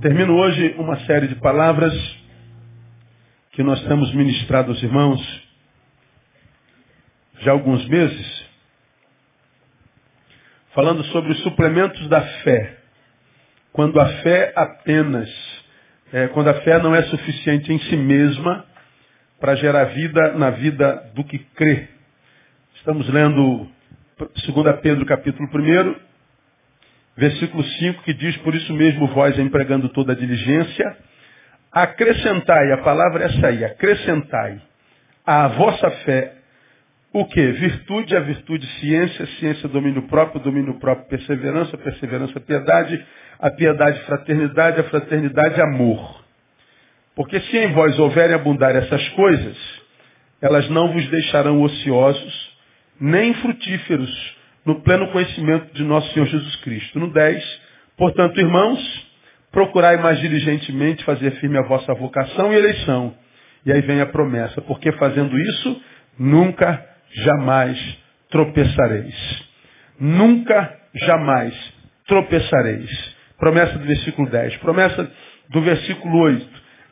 Termino hoje uma série de palavras que nós temos ministrado aos irmãos já há alguns meses, falando sobre os suplementos da fé. Quando a fé apenas, é, quando a fé não é suficiente em si mesma para gerar vida na vida do que crê. Estamos lendo 2 Pedro capítulo 1, versículo 5, que diz, por isso mesmo vós, empregando toda a diligência, acrescentai, a palavra é essa aí, acrescentai à vossa fé o que? Virtude, a virtude, ciência, ciência, domínio próprio, domínio próprio, perseverança, perseverança, piedade, a piedade, fraternidade, a fraternidade, amor. Porque se em vós houverem abundar essas coisas, elas não vos deixarão ociosos, nem frutíferos, no pleno conhecimento de nosso Senhor Jesus Cristo. No 10, portanto, irmãos, procurai mais diligentemente fazer firme a vossa vocação e eleição. E aí vem a promessa, porque fazendo isso, nunca jamais tropeçareis. Nunca, jamais tropeçareis. Promessa do versículo 10. Promessa do versículo 8.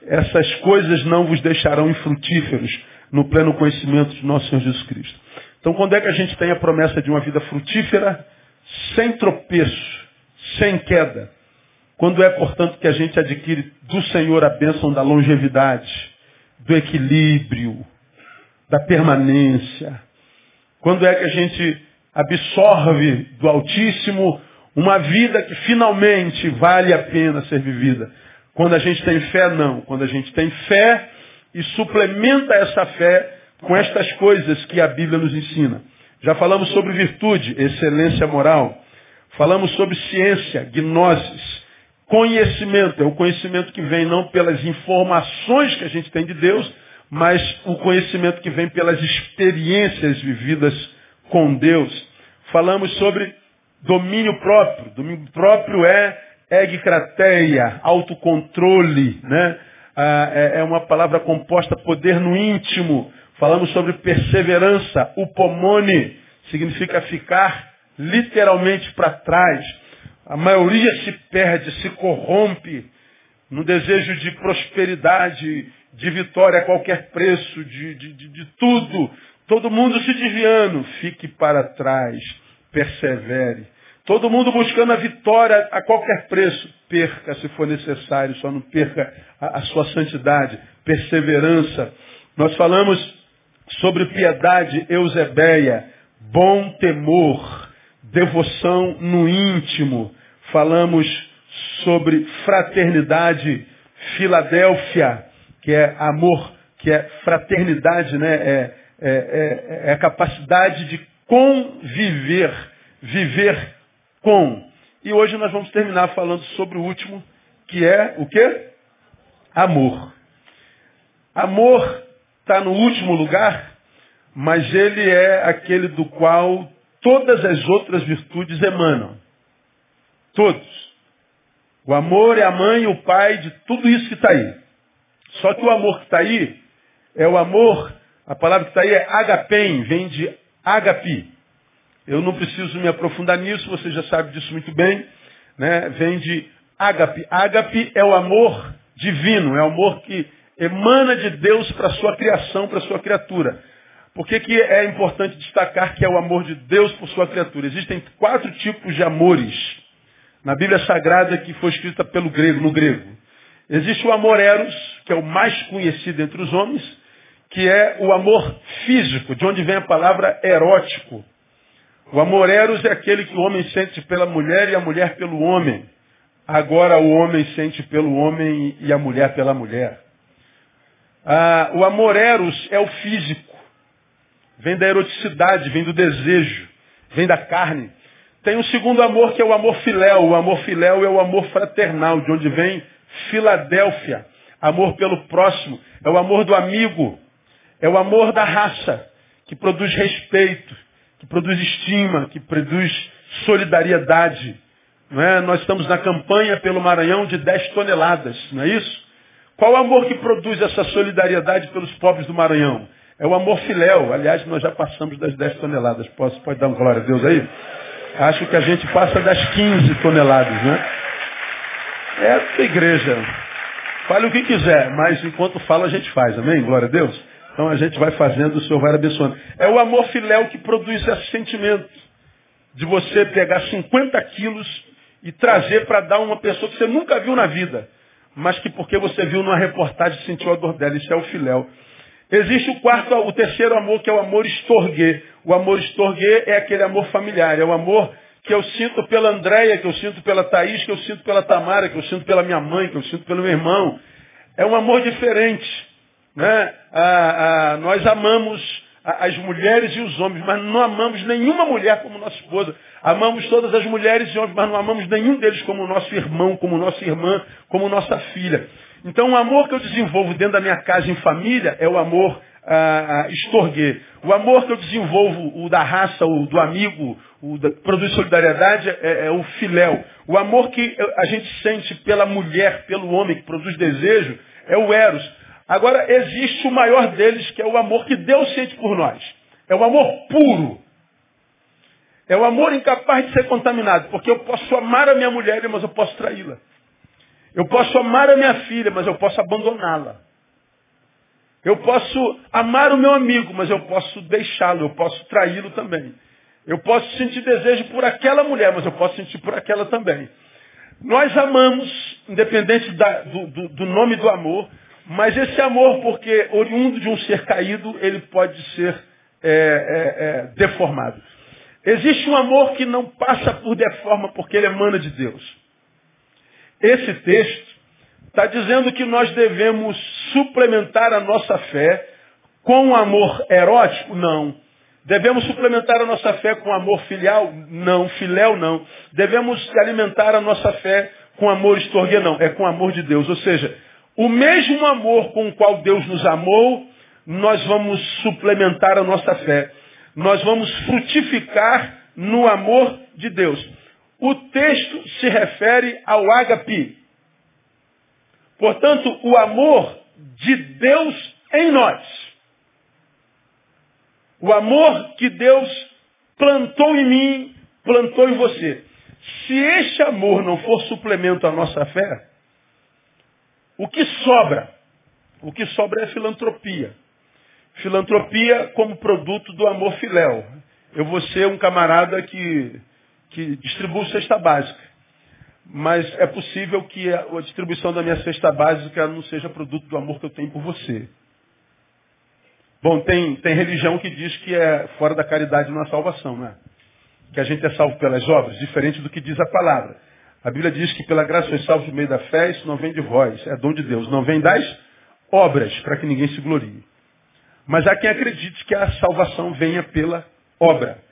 Essas coisas não vos deixarão infrutíferos no pleno conhecimento de nosso Senhor Jesus Cristo. Então, quando é que a gente tem a promessa de uma vida frutífera, sem tropeço, sem queda? Quando é, portanto, que a gente adquire do Senhor a bênção da longevidade, do equilíbrio, da permanência, quando é que a gente absorve do Altíssimo uma vida que finalmente vale a pena ser vivida? Quando a gente tem fé, não. Quando a gente tem fé e suplementa essa fé com estas coisas que a Bíblia nos ensina. Já falamos sobre virtude, excelência moral. Falamos sobre ciência, gnosis. Conhecimento, é o conhecimento que vem não pelas informações que a gente tem de Deus, mas o conhecimento que vem pelas experiências vividas com Deus. Falamos sobre domínio próprio. Domínio próprio é egcrateia, autocontrole, né? Ah, é, é uma palavra composta poder no íntimo. Falamos sobre perseverança, upomone, significa ficar literalmente para trás. A maioria se perde, se corrompe no desejo de prosperidade, de vitória a qualquer preço, de, de, de, de tudo. Todo mundo se desviando. Fique para trás. Persevere. Todo mundo buscando a vitória a qualquer preço. Perca se for necessário, só não perca a, a sua santidade. Perseverança. Nós falamos sobre piedade eusebeia, bom temor, devoção no íntimo. Falamos sobre fraternidade, Filadélfia, que é amor, que é fraternidade, né? É, é, é, é a capacidade de conviver, viver com. E hoje nós vamos terminar falando sobre o último, que é o quê? Amor. Amor está no último lugar, mas ele é aquele do qual todas as outras virtudes emanam. Todos. O amor é a mãe o pai de tudo isso que está aí. Só que o amor que está aí é o amor, a palavra que está aí é agapem, vem de agapi. Eu não preciso me aprofundar nisso, você já sabe disso muito bem. Né? Vem de agape. Agape é o amor divino, é o amor que emana de Deus para a sua criação, para a sua criatura. Por que, que é importante destacar que é o amor de Deus por sua criatura? Existem quatro tipos de amores na Bíblia Sagrada que foi escrita pelo grego, no grego. Existe o amor eros, que é o mais conhecido entre os homens, que é o amor físico, de onde vem a palavra erótico. O amor eros é aquele que o homem sente pela mulher e a mulher pelo homem. Agora o homem sente pelo homem e a mulher pela mulher. Ah, o amor eros é o físico. Vem da eroticidade, vem do desejo, vem da carne. Tem um segundo amor que é o amor filéu. O amor filéu é o amor fraternal, de onde vem Filadélfia. Amor pelo próximo. É o amor do amigo. É o amor da raça, que produz respeito, que produz estima, que produz solidariedade. Não é? Nós estamos na campanha pelo Maranhão de 10 toneladas, não é isso? Qual o amor que produz essa solidariedade pelos pobres do Maranhão? É o amor filéu. Aliás, nós já passamos das 10 toneladas. Posso, pode dar uma glória a Deus aí? Acho que a gente passa das 15 toneladas, né? É da igreja. Fale o que quiser, mas enquanto fala a gente faz, amém? Glória a Deus. Então a gente vai fazendo, o Senhor vai abençoando. É o amor filéu que produz esse sentimento de você pegar 50 quilos e trazer para dar uma pessoa que você nunca viu na vida, mas que porque você viu numa reportagem sentiu a dor dela. Isso é o filéu. Existe o quarto, o terceiro amor, que é o amor estorguê. O amor estorguê é aquele amor familiar, é o amor que eu sinto pela Andréia, que eu sinto pela Thaís, que eu sinto pela Tamara, que eu sinto pela minha mãe, que eu sinto pelo meu irmão. É um amor diferente. Né? Ah, ah, nós amamos as mulheres e os homens, mas não amamos nenhuma mulher como nossa esposa. Amamos todas as mulheres e homens, mas não amamos nenhum deles como nosso irmão, como nossa irmã, como nossa filha. Então o amor que eu desenvolvo dentro da minha casa em família é o amor ah, estorguê. O amor que eu desenvolvo, o da raça, o do amigo, o da produz solidariedade, é, é o filéu. O amor que a gente sente pela mulher, pelo homem que produz desejo, é o eros. Agora, existe o maior deles, que é o amor que Deus sente por nós. É o amor puro. É o amor incapaz de ser contaminado. Porque eu posso amar a minha mulher, mas eu posso traí-la. Eu posso amar a minha filha, mas eu posso abandoná-la. Eu posso amar o meu amigo, mas eu posso deixá-lo, eu posso traí-lo também. Eu posso sentir desejo por aquela mulher, mas eu posso sentir por aquela também. Nós amamos, independente da, do, do, do nome do amor, mas esse amor, porque oriundo de um ser caído, ele pode ser é, é, é, deformado. Existe um amor que não passa por deforma porque ele emana de Deus. Esse texto está dizendo que nós devemos suplementar a nossa fé com amor erótico? Não. Devemos suplementar a nossa fé com amor filial? Não. Filéu? Não. Devemos alimentar a nossa fé com amor estorguê? Não. É com amor de Deus. Ou seja, o mesmo amor com o qual Deus nos amou, nós vamos suplementar a nossa fé. Nós vamos frutificar no amor de Deus. O texto se refere ao ágape. Portanto, o amor de Deus em nós. O amor que Deus plantou em mim, plantou em você. Se este amor não for suplemento à nossa fé, o que sobra? O que sobra é filantropia. Filantropia como produto do amor filéu. Eu vou ser um camarada que, que distribui cesta básica. Mas é possível que a, a distribuição da minha cesta básica não seja produto do amor que eu tenho por você. Bom, tem, tem religião que diz que é fora da caridade não há salvação, né? Que a gente é salvo pelas obras, diferente do que diz a palavra. A Bíblia diz que pela graça sois salvos por meio da fé, isso não vem de vós, é dom de Deus. Não vem das obras, para que ninguém se glorie. Mas há quem acredite que a salvação venha pela obra.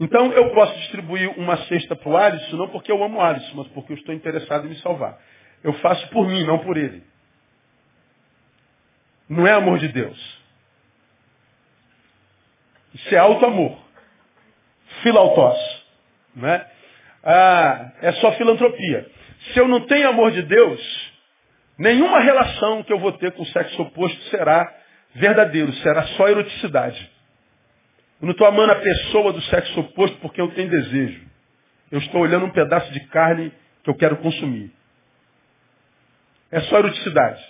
Então eu posso distribuir uma cesta para o Alisson, não porque eu amo o Alisson, mas porque eu estou interessado em me salvar. Eu faço por mim, não por ele. Não é amor de Deus. Isso é auto-amor. Filautós. Não é? Ah, é só filantropia. Se eu não tenho amor de Deus, nenhuma relação que eu vou ter com o sexo oposto será verdadeiro, será só eroticidade. Eu não estou amando a pessoa do sexo oposto porque eu tenho desejo. Eu estou olhando um pedaço de carne que eu quero consumir. É só eroticidade.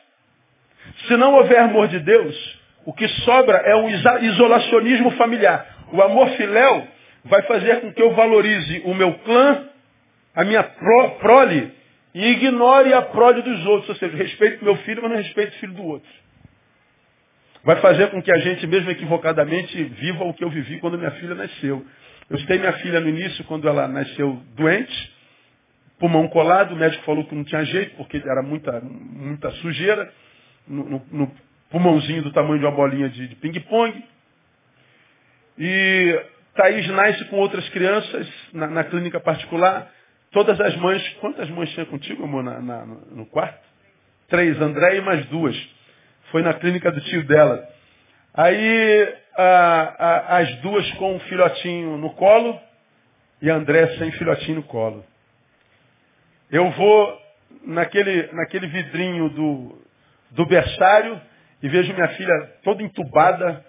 Se não houver amor de Deus, o que sobra é um isolacionismo familiar. O amor filéu vai fazer com que eu valorize o meu clã, a minha pro, prole, e ignore a prole dos outros. Ou seja, respeito meu filho, mas não respeito o filho do outro. Vai fazer com que a gente, mesmo equivocadamente, viva o que eu vivi quando minha filha nasceu. Eu citei minha filha no início, quando ela nasceu doente, pulmão colado, o médico falou que não tinha jeito, porque era muita, muita sujeira, no, no, no pulmãozinho do tamanho de uma bolinha de, de ping-pong. E Thaís nasce com outras crianças na, na, clínica particular. Todas as mães, quantas mães tinha contigo, amor, na, na, no quarto? Três, André e mais duas. Foi na clínica do tio dela. Aí a, a, as duas com um filhotinho no colo e André sem filhotinho no colo. Eu vou naquele, naquele vidrinho do, do berçário e vejo minha filha toda entubada,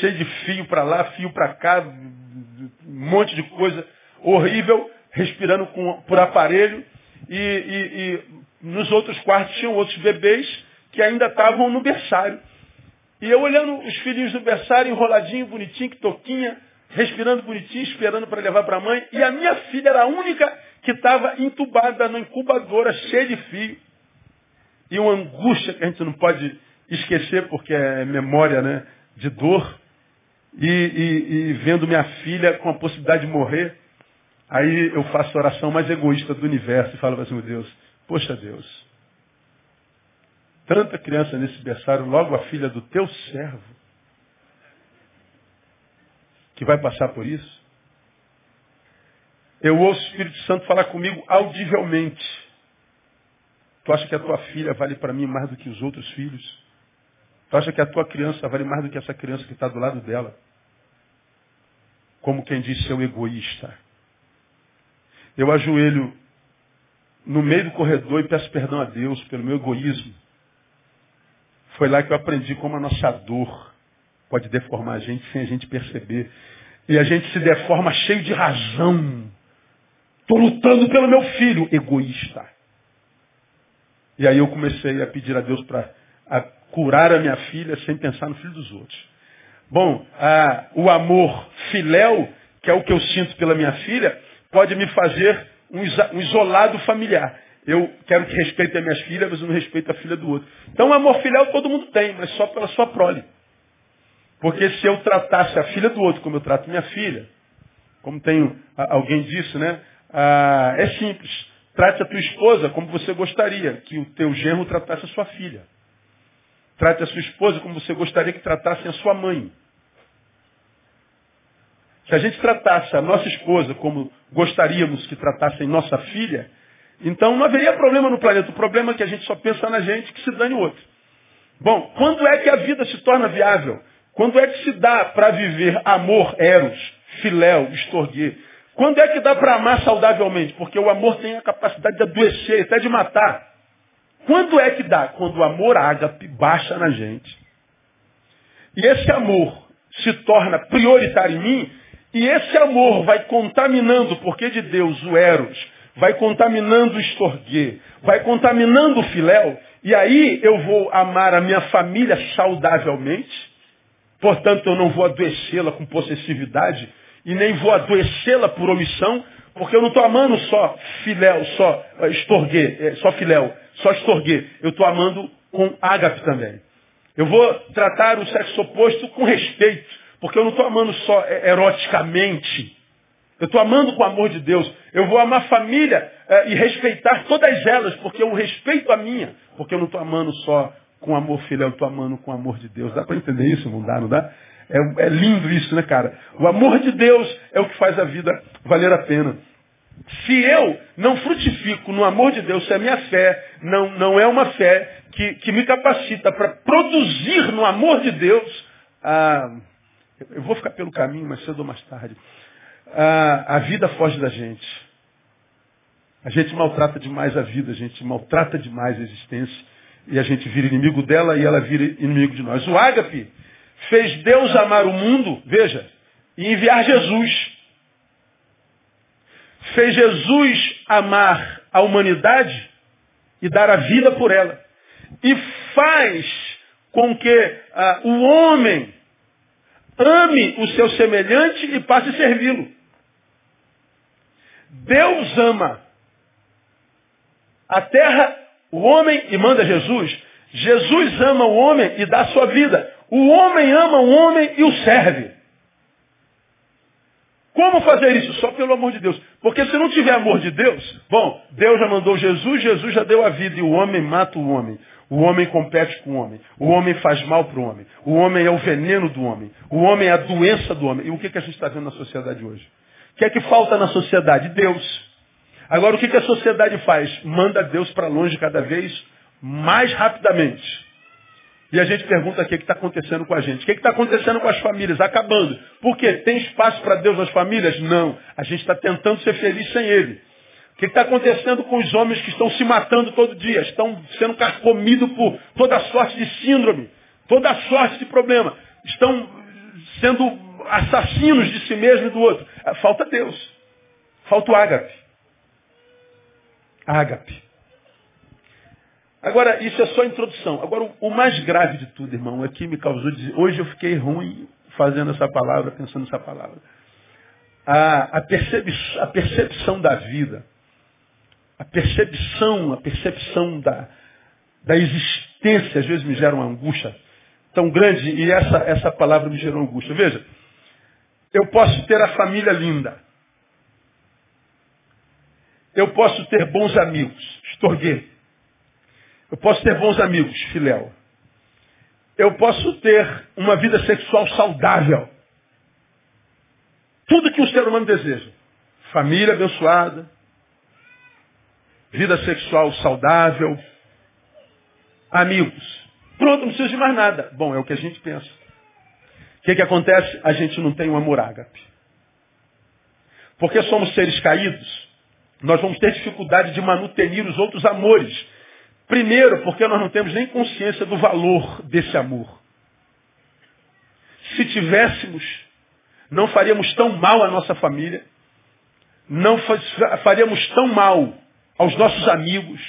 cheio de fio para lá, fio para cá, um monte de coisa horrível, respirando com, por aparelho, e, e, e nos outros quartos tinham outros bebês que ainda estavam no berçário. E eu olhando os filhinhos do berçário, enroladinho, bonitinho, que toquinha, respirando bonitinho, esperando para levar para a mãe. E a minha filha era a única que estava entubada na incubadora, cheia de fio. E uma angústia que a gente não pode esquecer, porque é memória né, de dor. E, e, e vendo minha filha com a possibilidade de morrer, aí eu faço a oração mais egoísta do universo e falo assim, meu Deus, poxa Deus, tanta criança nesse berçário, logo a filha do teu servo, que vai passar por isso. Eu ouço o Espírito Santo falar comigo audivelmente. Tu acha que a tua filha vale para mim mais do que os outros filhos? Tu acha que a tua criança vale mais do que essa criança que está do lado dela? Como quem diz, seu egoísta. Eu ajoelho no meio do corredor e peço perdão a Deus pelo meu egoísmo. Foi lá que eu aprendi como a nossa dor pode deformar a gente sem a gente perceber. E a gente se deforma cheio de razão. Estou lutando pelo meu filho, egoísta. E aí eu comecei a pedir a Deus para curar a minha filha sem pensar no filho dos outros. Bom, o amor filéu, que é o que eu sinto pela minha filha, pode me fazer um, um isolado familiar. Eu quero que respeite as minhas filhas, mas eu não respeito a filha do outro. Então, amor filial todo mundo tem, mas só pela sua prole. Porque se eu tratasse a filha do outro como eu trato minha filha, como tem alguém disse, né? Ah, é simples. Trate a tua esposa como você gostaria que o teu genro tratasse a sua filha. Trate a sua esposa como você gostaria que tratassem a sua mãe. Se a gente tratasse a nossa esposa como gostaríamos que tratassem nossa filha, então não haveria problema no planeta. O problema é que a gente só pensa na gente que se dane o outro. Bom, quando é que a vida se torna viável? Quando é que se dá para viver amor, eros, filéu, estorguer? Quando é que dá para amar saudavelmente? Porque o amor tem a capacidade de adoecer, até de matar. Quando é que dá? Quando o amor ágape baixa na gente. E esse amor se torna prioritário em mim, e esse amor vai contaminando, porque de Deus o eros, vai contaminando o estorguê, vai contaminando o filéu, e aí eu vou amar a minha família saudavelmente, portanto eu não vou adoecê-la com possessividade, e nem vou adoecê-la por omissão, porque eu não estou amando só filéu, só eh, estorguê, eh, só filéu, só estorguê. Eu estou amando com ágape também. Eu vou tratar o sexo oposto com respeito, porque eu não estou amando só eh, eroticamente, eu estou amando com o amor de Deus. Eu vou amar família e respeitar todas elas, porque eu respeito a minha. Porque eu não estou amando só com amor filial, eu estou amando com o amor de Deus. Dá para entender isso? Não dá, não dá? É, é lindo isso, né, cara? O amor de Deus é o que faz a vida valer a pena. Se eu não frutifico no amor de Deus, se a minha fé não, não é uma fé que, que me capacita para produzir no amor de Deus, ah, eu vou ficar pelo caminho mais cedo ou mais tarde a, a vida foge da gente. A gente maltrata demais a vida, a gente maltrata demais a existência. E a gente vira inimigo dela e ela vira inimigo de nós. O ágape fez Deus amar o mundo, veja, e enviar Jesus. Fez Jesus amar a humanidade e dar a vida por ela. E faz com que ah, o homem ame o seu semelhante e passe a servi-lo. Deus ama a terra, o homem e manda Jesus. Jesus ama o homem e dá a sua vida. O homem ama o homem e o serve. Como fazer isso? Só pelo amor de Deus. Porque se não tiver amor de Deus, bom, Deus já mandou Jesus, Jesus já deu a vida e o homem mata o homem. O homem compete com o homem. O homem faz mal para o homem. O homem é o veneno do homem. O homem é a doença do homem. E o que, que a gente está vendo na sociedade hoje? O que é que falta na sociedade? Deus. Agora, o que, que a sociedade faz? Manda Deus para longe cada vez mais rapidamente. E a gente pergunta o que está acontecendo com a gente. O que está acontecendo com as famílias? Acabando. Por quê? Tem espaço para Deus nas famílias? Não. A gente está tentando ser feliz sem Ele. O que está acontecendo com os homens que estão se matando todo dia? Estão sendo carcomidos por toda sorte de síndrome, toda sorte de problema. Estão sendo assassinos de si mesmo e do outro. Ah, falta Deus. Falta o ágape. Ágape. Agora, isso é só introdução. Agora, o, o mais grave de tudo, irmão, é que me causou dizer, hoje eu fiquei ruim fazendo essa palavra, pensando nessa palavra. A, a, percep, a percepção da vida, a percepção, a percepção da, da existência, às vezes me gera uma angústia tão grande, e essa, essa palavra me gerou angústia. Veja, eu posso ter a família linda. Eu posso ter bons amigos, estorguei. Eu posso ter bons amigos, filéu. Eu posso ter uma vida sexual saudável. Tudo que um ser humano deseja. Família abençoada, vida sexual saudável, amigos. Pronto, não precisa de mais nada. Bom, é o que a gente pensa. O que, que acontece? A gente não tem um amor ágape. Porque somos seres caídos, nós vamos ter dificuldade de manutenir os outros amores. Primeiro, porque nós não temos nem consciência do valor desse amor. Se tivéssemos, não faríamos tão mal à nossa família, não faríamos tão mal aos nossos amigos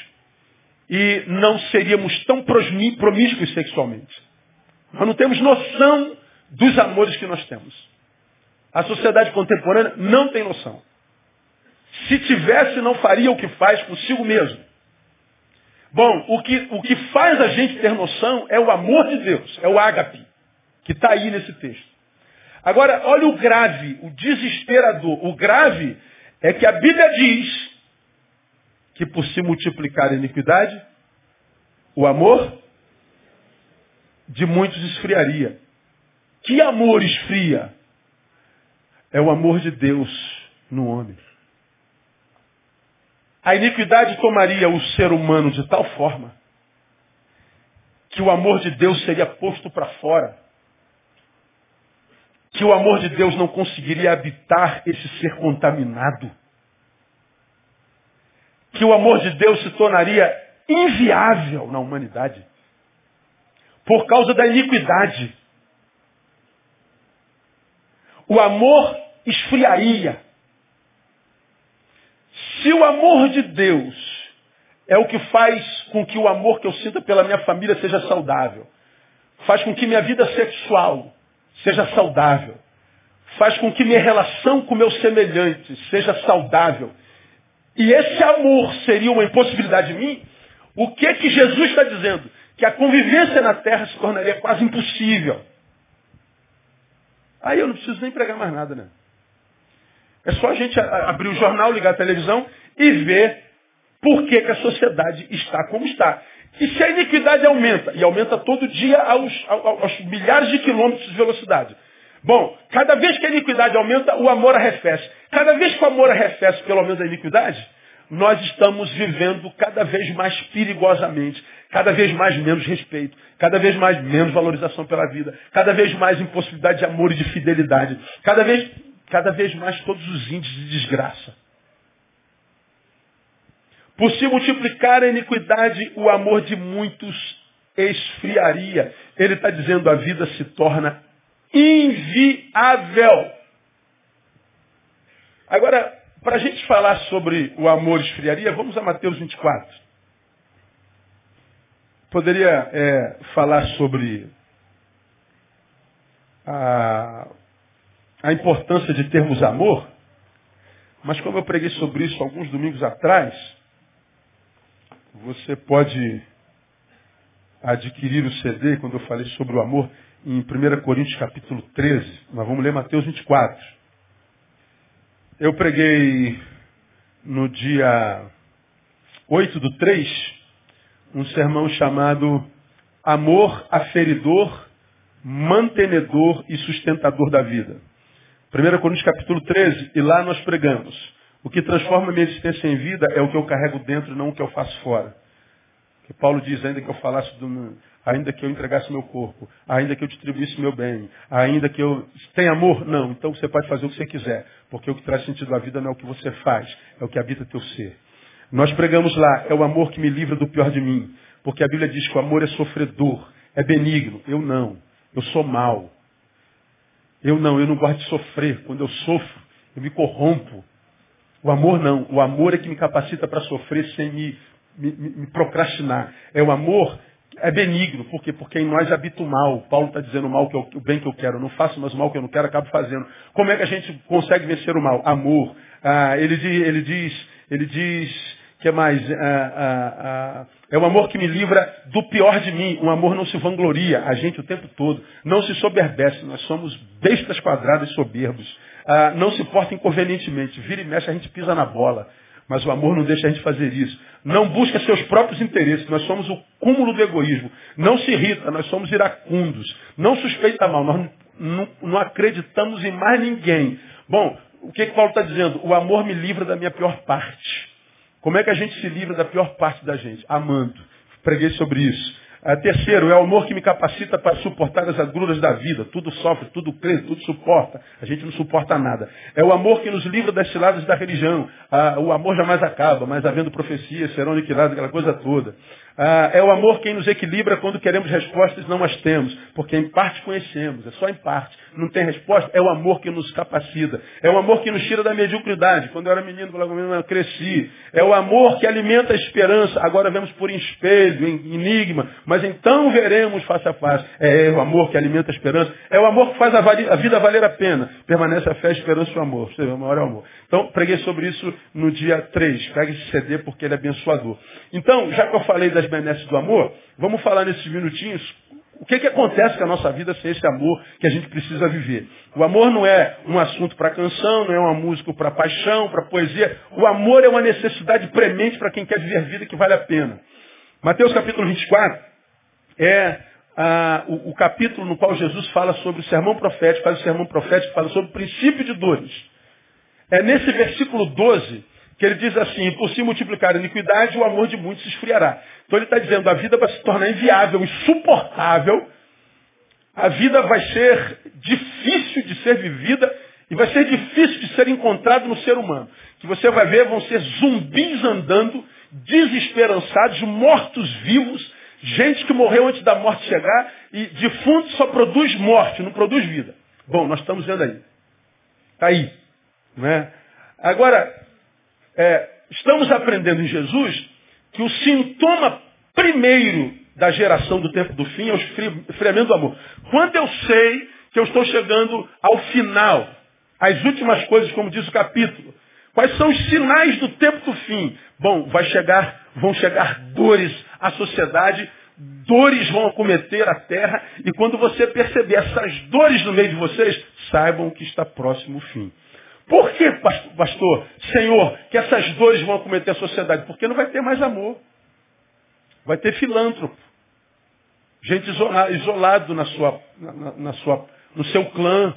e não seríamos tão promíscuos sexualmente. Nós não temos noção dos amores que nós temos. A sociedade contemporânea não tem noção. Se tivesse, não faria o que faz consigo mesmo. Bom, o que, o que faz a gente ter noção é o amor de Deus, é o ágape, que está aí nesse texto. Agora, olha o grave, o desesperador. O grave é que a Bíblia diz que por se multiplicar a iniquidade, o amor de muitos esfriaria. Que amor esfria? É o amor de Deus no homem. A iniquidade tomaria o ser humano de tal forma que o amor de Deus seria posto para fora. Que o amor de Deus não conseguiria habitar esse ser contaminado. Que o amor de Deus se tornaria inviável na humanidade. Por causa da iniquidade. O amor esfriaria. Se o amor de Deus é o que faz com que o amor que eu sinta pela minha família seja saudável, faz com que minha vida sexual seja saudável, faz com que minha relação com meu semelhante seja saudável, e esse amor seria uma impossibilidade de mim, o que que Jesus está dizendo? Que a convivência na terra se tornaria quase impossível. Aí eu não preciso nem pregar mais nada, né? É só a gente abrir o jornal, ligar a televisão e ver por que, que a sociedade está como está. E se a iniquidade aumenta, e aumenta todo dia aos, aos, milhares de quilômetros de velocidade. Bom, cada vez que a iniquidade aumenta, o amor arrefece. Cada vez que o amor arrefece pelo menos a iniquidade, nós estamos vivendo cada vez mais perigosamente, cada vez mais menos respeito, cada vez mais menos valorização pela vida, cada vez mais impossibilidade de amor e de fidelidade, cada vez cada vez mais todos os índices de desgraça. Por se multiplicar a iniquidade, o amor de muitos esfriaria. Ele está dizendo a vida se torna inviável. Agora, para a gente falar sobre o amor esfriaria, vamos a Mateus 24. Poderia é, falar sobre a, a importância de termos amor, mas como eu preguei sobre isso alguns domingos atrás, você pode adquirir o CD, quando eu falei sobre o amor, em 1 Coríntios capítulo 13. Nós vamos ler Mateus 24. Eu preguei no dia 8 do 3, um sermão chamado Amor aferidor, mantenedor e sustentador da vida. 1 Coríntios capítulo 13, e lá nós pregamos. O que transforma minha existência em vida é o que eu carrego dentro, não o que eu faço fora. Que Paulo diz, ainda que eu falasse do, ainda que eu entregasse meu corpo, ainda que eu distribuísse meu bem, ainda que eu tem amor, não. Então você pode fazer o que você quiser, porque o que traz sentido à vida não é o que você faz, é o que habita teu ser. Nós pregamos lá, é o amor que me livra do pior de mim, porque a Bíblia diz que o amor é sofredor, é benigno. Eu não, eu sou mau. Eu não, eu não gosto de sofrer. Quando eu sofro, eu me corrompo. O amor não. O amor é que me capacita para sofrer sem me me, me, procrastinar. É o amor é benigno. Por quê? Porque em nós habita o mal. Paulo está dizendo o mal que eu, o bem que eu quero. Eu não faço, mas o mal que eu não quero, acabo fazendo. Como é que a gente consegue vencer o mal? Amor. Ah, ele, ele diz, ele diz, que mais? Ah, ah, ah, é o amor que me livra do pior de mim. Um amor não se vangloria a gente o tempo todo. Não se soberbece. Nós somos bestas quadradas soberbos. Ah, não se porta inconvenientemente. Vira e mexe, a gente pisa na bola. Mas o amor não deixa a gente fazer isso. Não busca seus próprios interesses. Nós somos o cúmulo do egoísmo. Não se irrita, nós somos iracundos. Não suspeita mal, nós não, não acreditamos em mais ninguém. Bom, o que, que Paulo está dizendo? O amor me livra da minha pior parte. Como é que a gente se livra da pior parte da gente? Amando. Preguei sobre isso. Ah, terceiro, é o amor que me capacita para suportar as agruras da vida. Tudo sofre, tudo crê, tudo suporta. A gente não suporta nada. É o amor que nos livra das ciladas da religião. Ah, o amor jamais acaba, mas havendo profecias, serão aniquiladas, aquela coisa toda. Ah, é o amor quem nos equilibra quando queremos respostas não as temos, porque em parte conhecemos, é só em parte. Não tem resposta, é o amor que nos capacita. É o amor que nos tira da mediocridade. Quando eu era menino, eu cresci. É o amor que alimenta a esperança. Agora vemos por espelho, em enigma, mas então veremos face a face. É o amor que alimenta a esperança. É o amor que faz a, a vida valer a pena. Permanece a fé, a esperança e o amor. Você vê, o maior é o amor. Então, preguei sobre isso no dia 3. Pega esse CD porque ele é abençoador. Então, já que eu falei das benesses do amor, vamos falar nesses minutinhos o que, que acontece com a nossa vida sem esse amor que a gente precisa viver. O amor não é um assunto para canção, não é uma música para paixão, para poesia. O amor é uma necessidade premente para quem quer viver vida que vale a pena. Mateus capítulo 24 é ah, o, o, capítulo no qual Jesus fala sobre o sermão profético, faz o sermão profético, fala sobre o princípio de dores. É nesse versículo 12 que ele diz assim, por se multiplicar a iniquidade, o amor de muitos se esfriará. Então ele está dizendo, a vida vai se tornar inviável, insuportável, a vida vai ser difícil de ser vivida e vai ser difícil de ser encontrado no ser humano. Que você vai ver, vão ser zumbis andando, desesperançados, mortos-vivos, gente que morreu antes da morte chegar e defunto só produz morte, não produz vida. Bom, nós estamos vendo aí. Está aí. Né? Agora, é, estamos aprendendo em Jesus que o sintoma primeiro da geração do tempo do fim é o esfriamento do amor. Quando eu sei que eu estou chegando ao final, às últimas coisas, como diz o capítulo, quais são os sinais do tempo do fim? Bom, vai chegar, vão chegar dores à sociedade, dores vão acometer a terra, e quando você perceber essas dores no meio de vocês, saibam que está próximo o fim. Por que, pastor, Senhor, que essas dores vão acometer a sociedade? Porque não vai ter mais amor. Vai ter filântropo. Gente isolado na sua, na, na sua, no seu clã.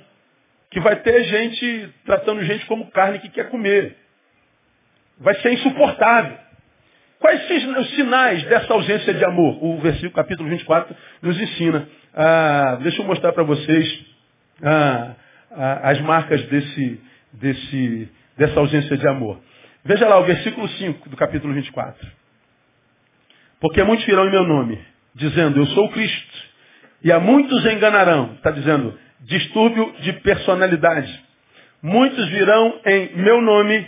Que vai ter gente tratando gente como carne que quer comer. Vai ser insuportável. Quais são os sinais dessa ausência de amor? O versículo capítulo 24 nos ensina. Ah, deixa eu mostrar para vocês ah, ah, as marcas desse, desse, dessa ausência de amor. Veja lá o versículo 5 do capítulo 24. Porque muitos virão em meu nome, dizendo, eu sou o Cristo. E a muitos enganarão. Está dizendo, distúrbio de personalidade. Muitos virão em meu nome,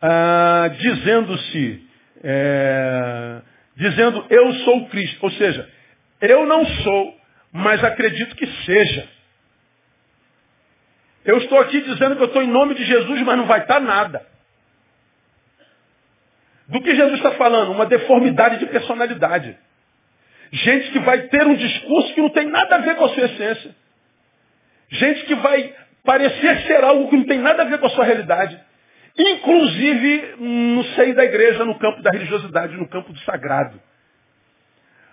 ah, dizendo-se, é, dizendo, eu sou o Cristo. Ou seja, eu não sou, mas acredito que seja. Eu estou aqui dizendo que eu estou em nome de Jesus, mas não vai estar nada. Do que Jesus está falando? Uma deformidade de personalidade. Gente que vai ter um discurso que não tem nada a ver com a sua essência. Gente que vai parecer ser algo que não tem nada a ver com a sua realidade. Inclusive no seio da igreja, no campo da religiosidade, no campo do sagrado.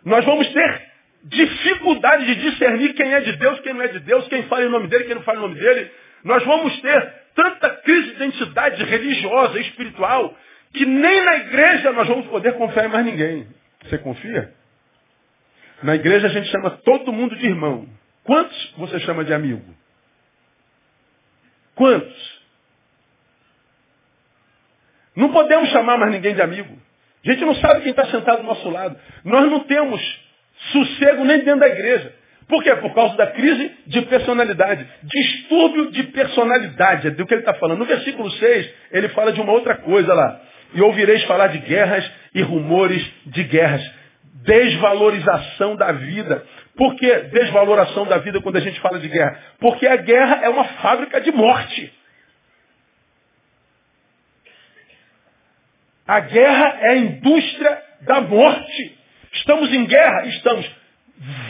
Nós vamos ter dificuldade de discernir quem é de Deus, quem não é de Deus, quem fala em nome dele, quem não fala em nome dele. Nós vamos ter tanta crise de identidade religiosa, espiritual, que nem na igreja nós vamos poder confiar em mais ninguém. Você confia? Na igreja a gente chama todo mundo de irmão. Quantos você chama de amigo? Quantos? Não podemos chamar mais ninguém de amigo. A gente não sabe quem está sentado do nosso lado. Nós não temos sossego nem dentro da igreja. Por quê? Por causa da crise de personalidade. Distúrbio de personalidade, é do que ele está falando. No versículo 6, ele fala de uma outra coisa lá. E ouvireis falar de guerras e rumores de guerras. Desvalorização da vida. Por que desvaloração da vida quando a gente fala de guerra? Porque a guerra é uma fábrica de morte. A guerra é a indústria da morte. Estamos em guerra? Estamos.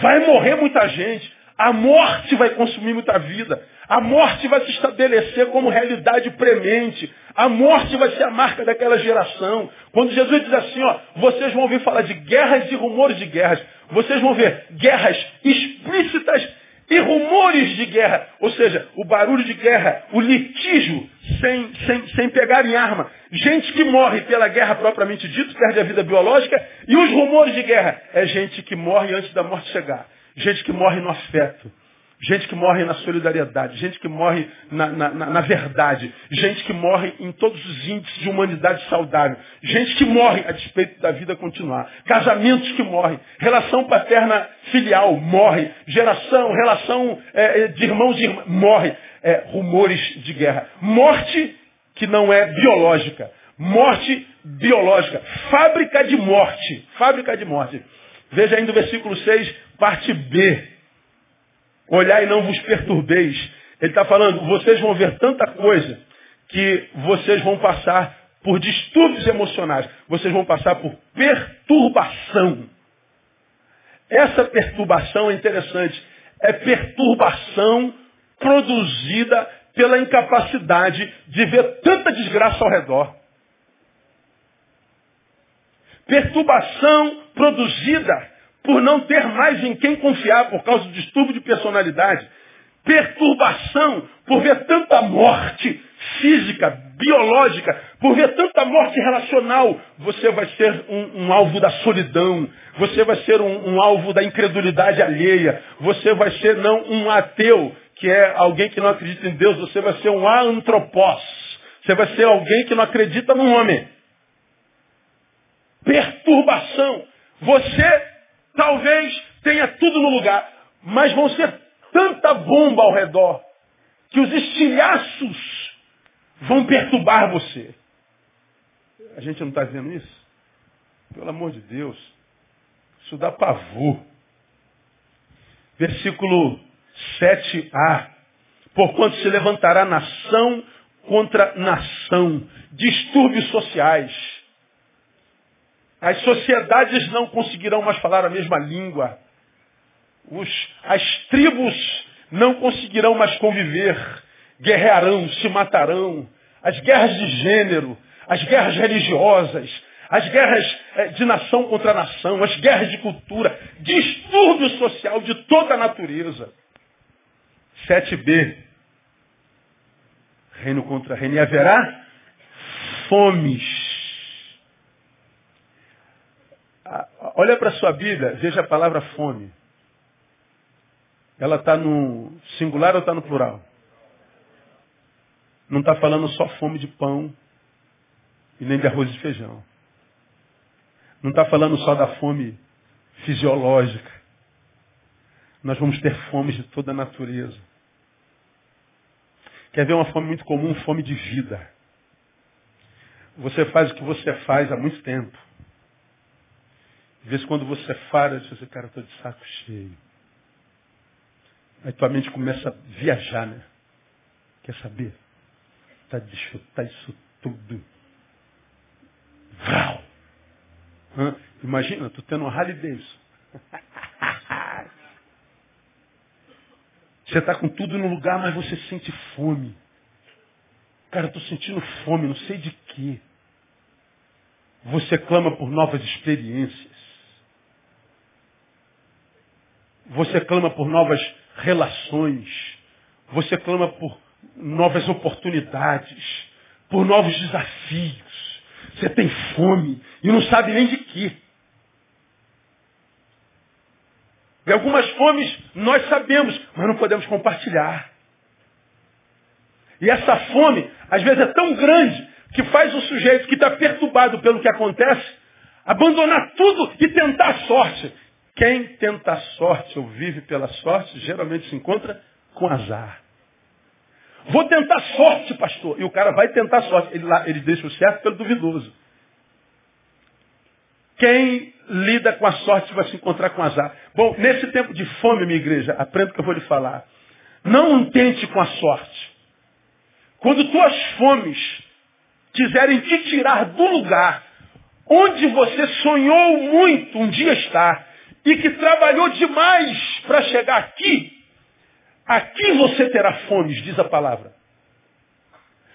Vai morrer muita gente. A morte vai consumir muita vida. A morte vai se estabelecer como realidade premente. A morte vai ser a marca daquela geração. Quando Jesus diz assim, ó, vocês vão ouvir falar de guerras e rumores de guerras. Vocês vão ver guerras explícitas e rumores de guerra. Ou seja, o barulho de guerra, o litígio sem, sem, sem pegar em arma. Gente que morre pela guerra propriamente dito, perde a vida biológica. E os rumores de guerra é gente que morre antes da morte chegar. Gente que morre no afeto. Gente que morre na solidariedade, gente que morre na, na, na, verdade, gente que morre em todos os índices de humanidade saudável, gente que morre a despeito da vida continuar, casamentos que morrem, relação paterna filial morre, geração, relação é, é de irmãos e irmãs morre, é, rumores de guerra, morte que não é biológica, morte biológica, fábrica de morte, fábrica de morte. Veja ainda o versículo 6, parte B. Olhar e não vos perturbeis. Ele está falando, vocês vão ver tanta coisa que vocês vão passar por distúrbios emocionais. Vocês vão passar por perturbação. Essa perturbação é interessante. É perturbação produzida pela incapacidade de ver tanta desgraça ao redor. Perturbação produzida por não ter mais em quem confiar por causa do distúrbio de personalidade. Perturbação por ver tanta morte física, biológica, por ver tanta morte relacional. Você vai ser um, um alvo da solidão, você vai ser um, um alvo da incredulidade alheia, você vai ser não um ateu, que é alguém que não acredita em Deus, você vai ser um antropós. Você vai ser alguém que não acredita no homem. Perturbação. Você Talvez tenha tudo no lugar, mas vão ser tanta bomba ao redor que os estilhaços vão perturbar você. A gente não está dizendo isso? Pelo amor de Deus. Isso dá pavor. Versículo 7a. Porquanto se levantará nação contra nação, distúrbios sociais as sociedades não conseguirão mais falar a mesma língua. Os, as tribos não conseguirão mais conviver. Guerrearão, se matarão. As guerras de gênero, as guerras religiosas, as guerras eh, de nação contra nação, as guerras de cultura, distúrbio social de toda a natureza. 7b. Reino contra reino. E haverá fomes Olha para a sua Bíblia, veja a palavra fome. Ela está no singular ou está no plural? Não está falando só fome de pão e nem de arroz e feijão. Não está falando só da fome fisiológica. Nós vamos ter fome de toda a natureza. Quer ver uma fome muito comum? Fome de vida. Você faz o que você faz há muito tempo. Às vezes quando você fala, diz, cara, estou de saco cheio. Aí tua mente começa a viajar, né? Quer saber? Tá de chutar isso tudo. Vrau! Hã? Imagina, tu tendo um Harley Davidson. Você está com tudo no lugar, mas você sente fome. Cara, estou sentindo fome, não sei de quê. Você clama por novas experiências. Você clama por novas relações. Você clama por novas oportunidades, por novos desafios. Você tem fome e não sabe nem de quê. E algumas fomes nós sabemos, mas não podemos compartilhar. E essa fome, às vezes, é tão grande que faz o sujeito que está perturbado pelo que acontece abandonar tudo e tentar a sorte. Quem tenta a sorte ou vive pela sorte, geralmente se encontra com azar. Vou tentar sorte, pastor. E o cara vai tentar sorte. Ele, lá, ele deixa o certo pelo duvidoso. Quem lida com a sorte vai se encontrar com azar. Bom, nesse tempo de fome, minha igreja, aprenda o que eu vou lhe falar. Não tente com a sorte. Quando tuas fomes quiserem te tirar do lugar onde você sonhou muito um dia estar e que trabalhou demais para chegar aqui, aqui você terá fomes, diz a palavra.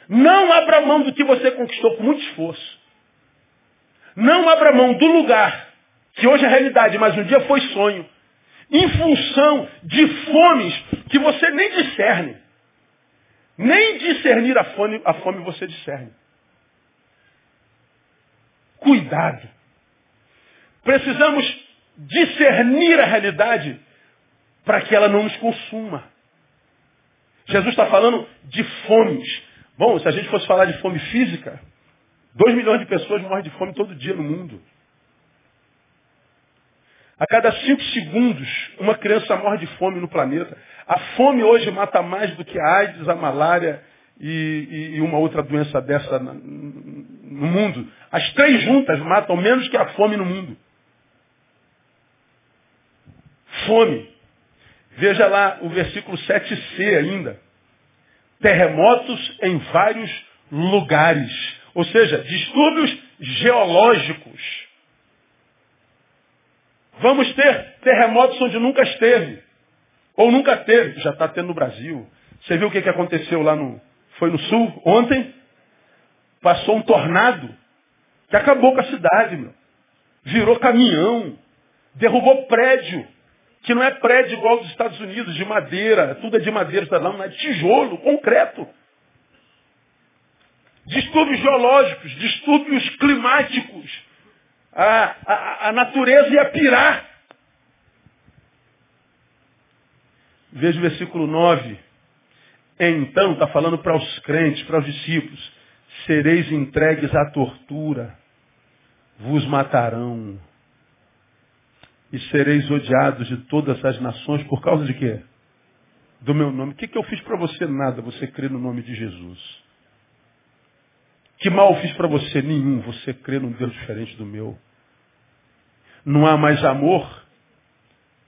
Não abra mão do que você conquistou com muito esforço. Não abra mão do lugar, que hoje é realidade, mas um dia foi sonho, em função de fomes que você nem discerne. Nem discernir a fome, a fome você discerne. Cuidado. Precisamos discernir a realidade para que ela não nos consuma. Jesus está falando de fomes. Bom, se a gente fosse falar de fome física, 2 milhões de pessoas morrem de fome todo dia no mundo. A cada cinco segundos, uma criança morre de fome no planeta. A fome hoje mata mais do que a AIDS, a malária e, e uma outra doença dessa no mundo. As três juntas matam menos que a fome no mundo. Fome. Veja lá o versículo 7c ainda. Terremotos em vários lugares. Ou seja, distúrbios geológicos. Vamos ter terremotos onde nunca esteve. Ou nunca teve. Já está tendo no Brasil. Você viu o que, que aconteceu lá no. Foi no sul ontem? Passou um tornado que acabou com a cidade, meu. Virou caminhão. Derrubou prédio. Que não é prédio igual dos Estados Unidos, de madeira. Tudo é de madeira, está lá, não é tijolo, concreto distúrbios geológicos, distúrbios climáticos. A, a, a natureza ia pirar. Veja o versículo 9. Então, está falando para os crentes, para os discípulos, sereis entregues à tortura, vos matarão, e sereis odiados de todas as nações por causa de quê? Do meu nome. O que, que eu fiz para você? Nada, você crê no nome de Jesus. Que mal fiz para você? Nenhum. Você crê num Deus diferente do meu. Não há mais amor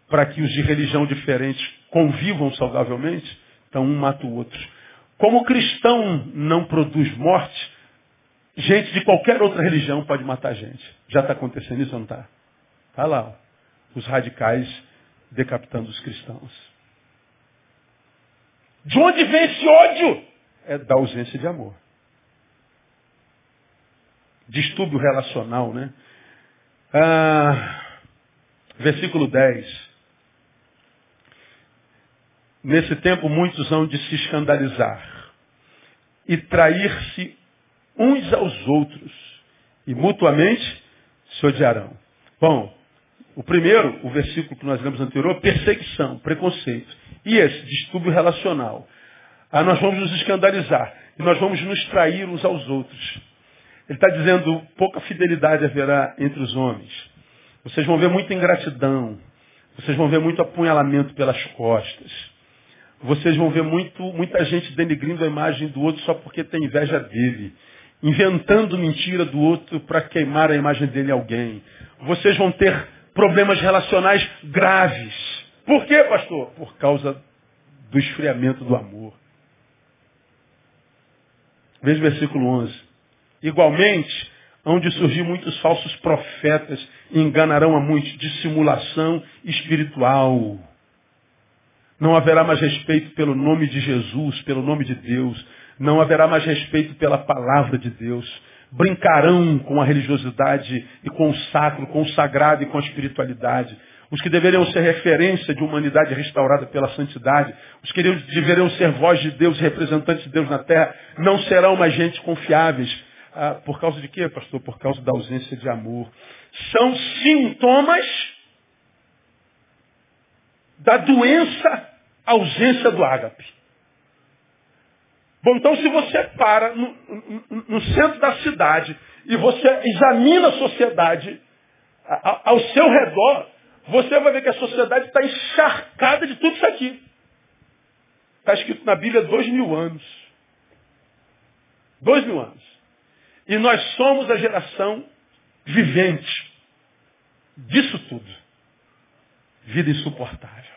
para que os de religião diferente convivam saudavelmente? Então um mata o outro. Como o cristão não produz morte, gente de qualquer outra religião pode matar gente. Já está acontecendo isso ou não está? Está lá. Ó. Os radicais decapitando os cristãos. De onde vem esse ódio? É da ausência de amor distúrbio relacional, né? Ah, versículo 10. Nesse tempo muitos hão de se escandalizar e trair-se uns aos outros e mutuamente se odiarão. Bom, o primeiro, o versículo que nós lemos anterior, perseguição, preconceito. E esse, distúrbio relacional. Ah, nós vamos nos escandalizar e nós vamos nos trair uns aos outros. Ele está dizendo, pouca fidelidade haverá entre os homens. Vocês vão ver muita ingratidão. Vocês vão ver muito apunhalamento pelas costas. Vocês vão ver muito, muita gente denegrindo a imagem do outro só porque tem inveja dele. Inventando mentira do outro para queimar a imagem dele a alguém. Vocês vão ter problemas relacionais graves. Por quê, pastor? Por causa do esfriamento do amor. Veja o versículo 11. Igualmente, hão de surgir muitos falsos profetas enganarão a muitos. Dissimulação espiritual. Não haverá mais respeito pelo nome de Jesus, pelo nome de Deus. Não haverá mais respeito pela palavra de Deus. Brincarão com a religiosidade e com o sacro, com o sagrado e com a espiritualidade. Os que deveriam ser referência de humanidade restaurada pela santidade, os que deveriam ser voz de Deus, representantes de Deus na terra, não serão mais gente confiáveis ah, por causa de quê, pastor? Por causa da ausência de amor. São sintomas da doença ausência do ágape. Bom, então se você para no, no, no centro da cidade e você examina a sociedade ao seu redor, você vai ver que a sociedade está encharcada de tudo isso aqui. Está escrito na Bíblia dois mil anos. Dois mil anos. E nós somos a geração vivente. disso tudo. Vida insuportável.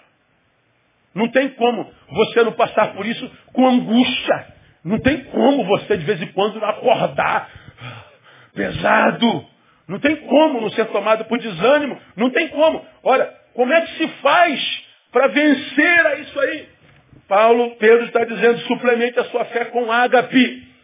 Não tem como você não passar por isso com angústia. Não tem como você, de vez em quando, acordar pesado. Não tem como não ser tomado por desânimo. Não tem como. Olha, como é que se faz para vencer a isso aí? Paulo, Pedro está dizendo, suplemente a sua fé com ágape.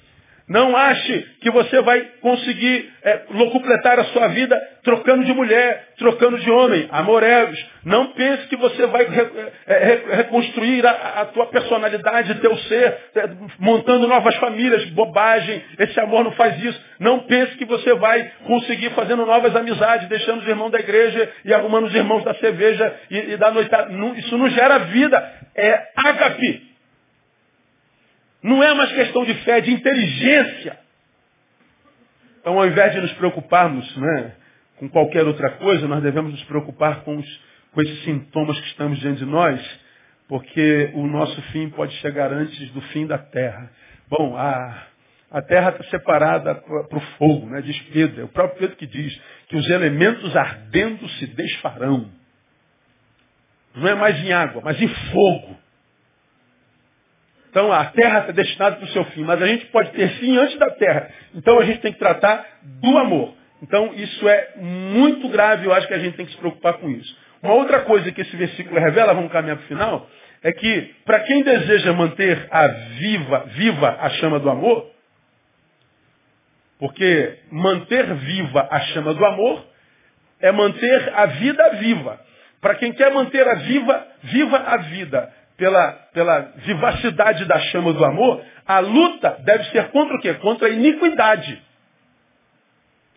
Não ache que você vai conseguir é, locupletar a sua vida trocando de mulher, trocando de homem, amorelos. Não pense que você vai re, é, re, reconstruir a, a, tua personalidade, teu ser, é, montando novas famílias. Bobagem. Esse amor não faz isso. Não pense que você vai conseguir fazendo novas amizades, deixando os irmãos da igreja e arrumando os irmãos da cerveja e, e da noitada. Isso não gera vida. É ágape. Não é mais questão de fé, é de inteligência. Então, ao invés de nos preocuparmos né, com qualquer outra coisa, nós devemos nos preocupar com, os, com esses sintomas que estamos diante de nós, porque o nosso fim pode chegar antes do fim da terra. Bom, a, a terra está separada para o fogo, né? diz Pedro. É o próprio Pedro que diz que os elementos ardendo se desfarão. Não é mais em água, mas em fogo. Então a terra está destinada para o seu fim, mas a gente pode ter fim antes da terra. Então a gente tem que tratar do amor. Então isso é muito grave, eu acho que a gente tem que se preocupar com isso. Uma outra coisa que esse versículo revela, vamos caminhar para o final, é que para quem deseja manter a viva, viva a chama do amor, porque manter viva a chama do amor é manter a vida viva. Para quem quer manter a viva, viva a vida pela, pela vivacidade da chama do amor, a luta deve ser contra o quê? Contra a iniquidade.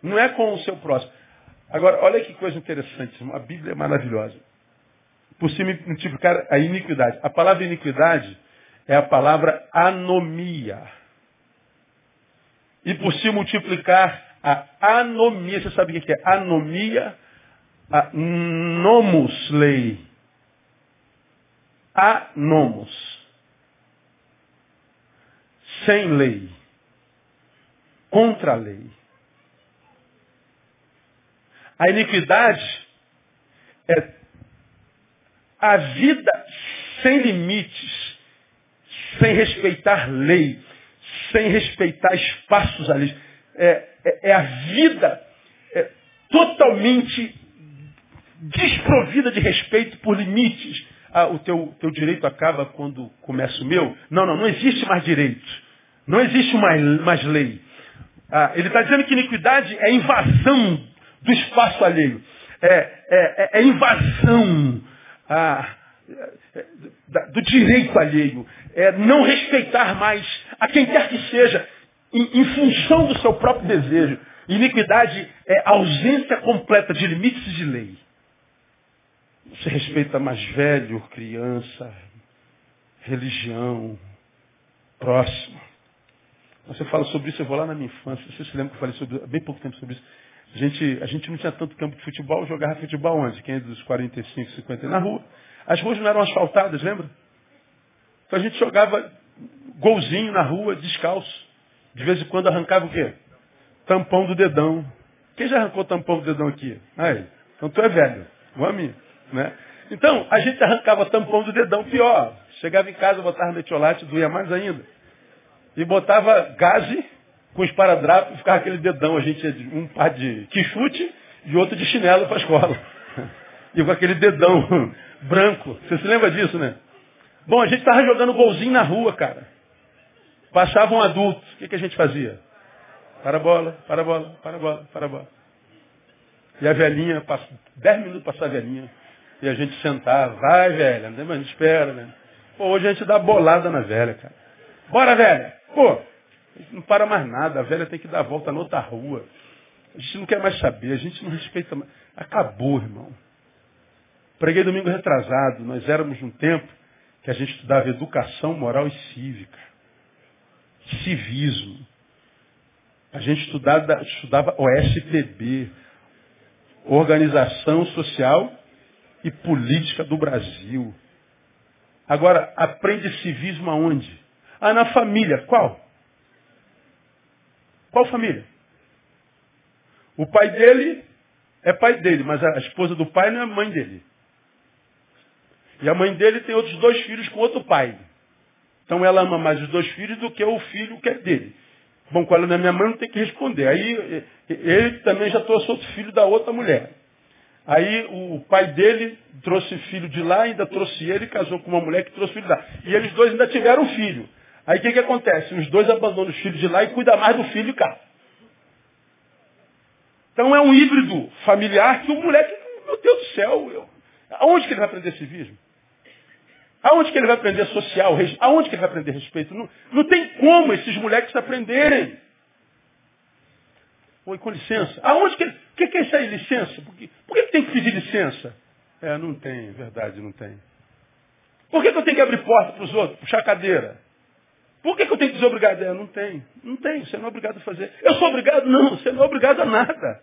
Não é com o seu próximo. Agora, olha que coisa interessante. A Bíblia é maravilhosa. Por se multiplicar a iniquidade. A palavra iniquidade é a palavra anomia. E por se multiplicar a anomia, você sabe o que é anomia? A nomus lei anomos. Sem lei. Contra a lei. A iniquidade é a vida sem limites, sem respeitar lei, sem respeitar espaços ali. É, é, é a vida é, totalmente desprovida de respeito por limites, ah, o teu, teu direito acaba quando começa o meu. Não, não, não existe mais direito. Não existe mais, mais lei. Ah, ele está dizendo que iniquidade é invasão do espaço alheio. É, é, é, é invasão ah, do direito alheio. É não respeitar mais a quem quer que seja, em, em função do seu próprio desejo. Iniquidade é ausência completa de limites de lei. Você respeita mais velho, criança, religião, próximo. Você fala sobre isso, eu vou lá na minha infância. Você se lembra que eu falei sobre, há bem pouco tempo sobre isso. A gente, a gente não tinha tanto campo de futebol, jogava futebol onde? Quem é dos 45, 50? Na rua. As ruas não eram asfaltadas, lembra? Então a gente jogava golzinho na rua, descalço. De vez em quando arrancava o quê? Tampão do dedão. Quem já arrancou tampão do dedão aqui? Aí. Então tu é velho. Igual a mim. Né? Então, a gente arrancava tampão do dedão, pior. Chegava em casa, botava metiolate, doía mais ainda. E botava gaze com esparadrapo e ficava aquele dedão. A gente ia um par de quichute e outro de chinelo para a escola. E com aquele dedão branco. Você se lembra disso, né? Bom, a gente estava jogando golzinho na rua, cara. Passava um adulto. O que, que a gente fazia? Para a bola, para a bola, para a bola, para a bola. E a velhinha, dez minutos passar a velhinha. E a gente sentava, vai velha, mas a gente espera, né? Pô, hoje a gente dá bolada na velha, cara. Bora, velha! Pô, a gente não para mais nada, a velha tem que dar a volta na outra rua. A gente não quer mais saber, a gente não respeita mais. Acabou, irmão. Preguei domingo retrasado, nós éramos num tempo que a gente estudava educação moral e cívica. Civismo. A gente estudava, estudava OSPB, Organização Social e política do Brasil. Agora, aprende civismo aonde? Ah, na família. Qual? Qual família? O pai dele é pai dele, mas a esposa do pai não é mãe dele. E a mãe dele tem outros dois filhos com outro pai. Então ela ama mais os dois filhos do que o filho que é dele. Bom, quando é minha mãe, não tem que responder. Aí ele também já trouxe outro filho da outra mulher. Aí o pai dele trouxe filho de lá, ainda trouxe ele, casou com uma mulher que trouxe filho de lá. E eles dois ainda tiveram filho. Aí o que, que acontece? Os dois abandonam os filhos de lá e cuidam mais do filho de cá. Então é um híbrido familiar que o moleque, meu Deus do céu, eu, aonde que ele vai aprender civismo? Aonde que ele vai aprender social? Aonde que ele vai aprender respeito? Não, não tem como esses moleques aprenderem. Oi, com licença. Aonde que. O que, que é isso aí, licença? Por que, por que tem que pedir licença? É, não tem, verdade, não tem. Por que, que eu tenho que abrir porta para os outros, puxar cadeira? Por que, que eu tenho que dizer obrigado? É, não tem. Não tem, você não é obrigado a fazer. Eu sou obrigado? Não, você não é obrigado a nada.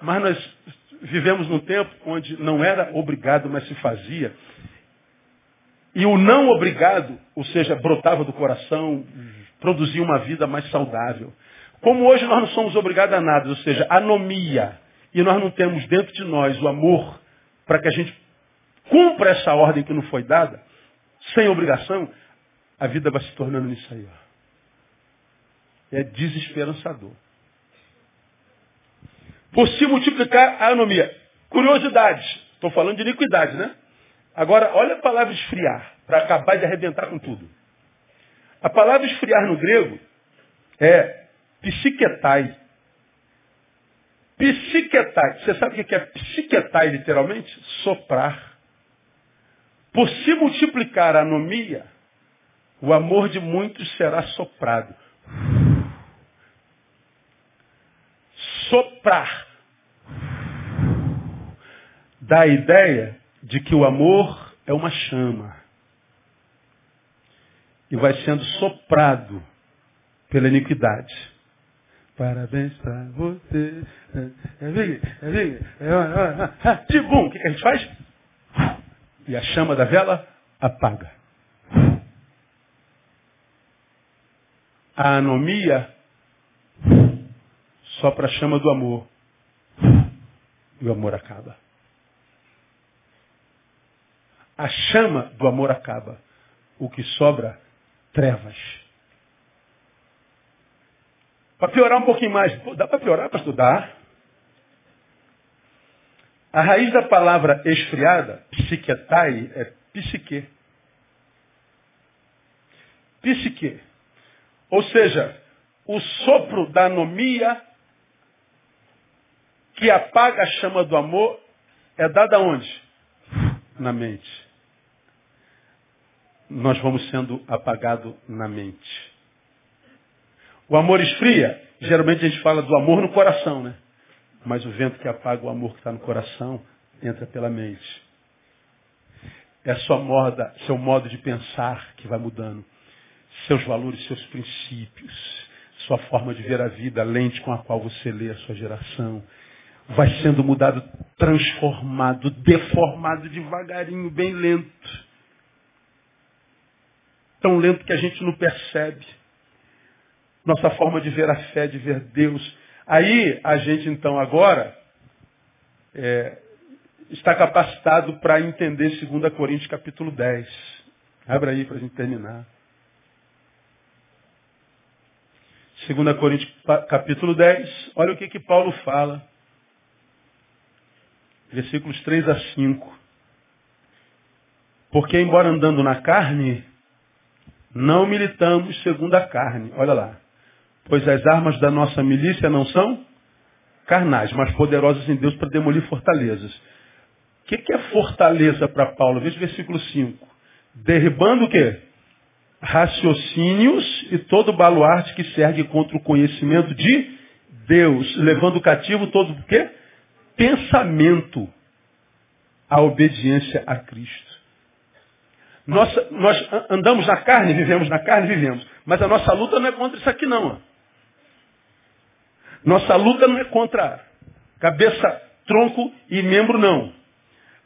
Mas nós vivemos num tempo onde não era obrigado, mas se fazia. E o não obrigado, ou seja, brotava do coração, produzia uma vida mais saudável. Como hoje nós não somos obrigados a nada, ou seja, anomia, e nós não temos dentro de nós o amor para que a gente cumpra essa ordem que não foi dada, sem obrigação, a vida vai se tornando nisso aí. Ó. É desesperançador. Por se multiplicar a anomia. Curiosidade. Estou falando de iniquidade, né? Agora, olha a palavra esfriar, para acabar de arrebentar com tudo. A palavra esfriar no grego é psiquetai. Psiquetai. Você sabe o que é psiquetai, literalmente? Soprar. Por se multiplicar a anomia, o amor de muitos será soprado. Soprar. Dá a ideia de que o amor é uma chama. E vai sendo soprado pela iniquidade. Parabéns para você. É, é, é, de bom, o que a gente faz? E a chama da vela apaga. A anomia sopra a chama do amor. E o amor acaba a chama do amor acaba. O que sobra, trevas. Para piorar um pouquinho mais, dá para piorar para estudar? A raiz da palavra esfriada, psiquetai, é psique. Psique. Ou seja, o sopro da anomia que apaga a chama do amor é dada onde? Na mente nós vamos sendo apagados na mente. O amor esfria. Geralmente a gente fala do amor no coração, né? Mas o vento que apaga o amor que está no coração entra pela mente. É sua moda, seu modo de pensar que vai mudando. Seus valores, seus princípios, sua forma de ver a vida, a lente com a qual você lê a sua geração. Vai sendo mudado, transformado, deformado devagarinho, bem lento tão lento que a gente não percebe. Nossa forma de ver a fé, de ver Deus. Aí a gente então agora é, está capacitado para entender 2 Coríntios capítulo 10. Abra aí para a gente terminar. 2 Coríntios capítulo 10, olha o que, que Paulo fala. Versículos 3 a 5. Porque embora andando na carne, não militamos segundo a carne. Olha lá. Pois as armas da nossa milícia não são carnais, mas poderosas em Deus para demolir fortalezas. O que, que é fortaleza para Paulo? Veja o versículo 5. Derribando o quê? Raciocínios e todo baluarte que serve contra o conhecimento de Deus, levando cativo todo o quê? Pensamento à obediência a Cristo. Nós, nós andamos na carne, vivemos na carne, vivemos. Mas a nossa luta não é contra isso aqui não. Nossa luta não é contra cabeça, tronco e membro não.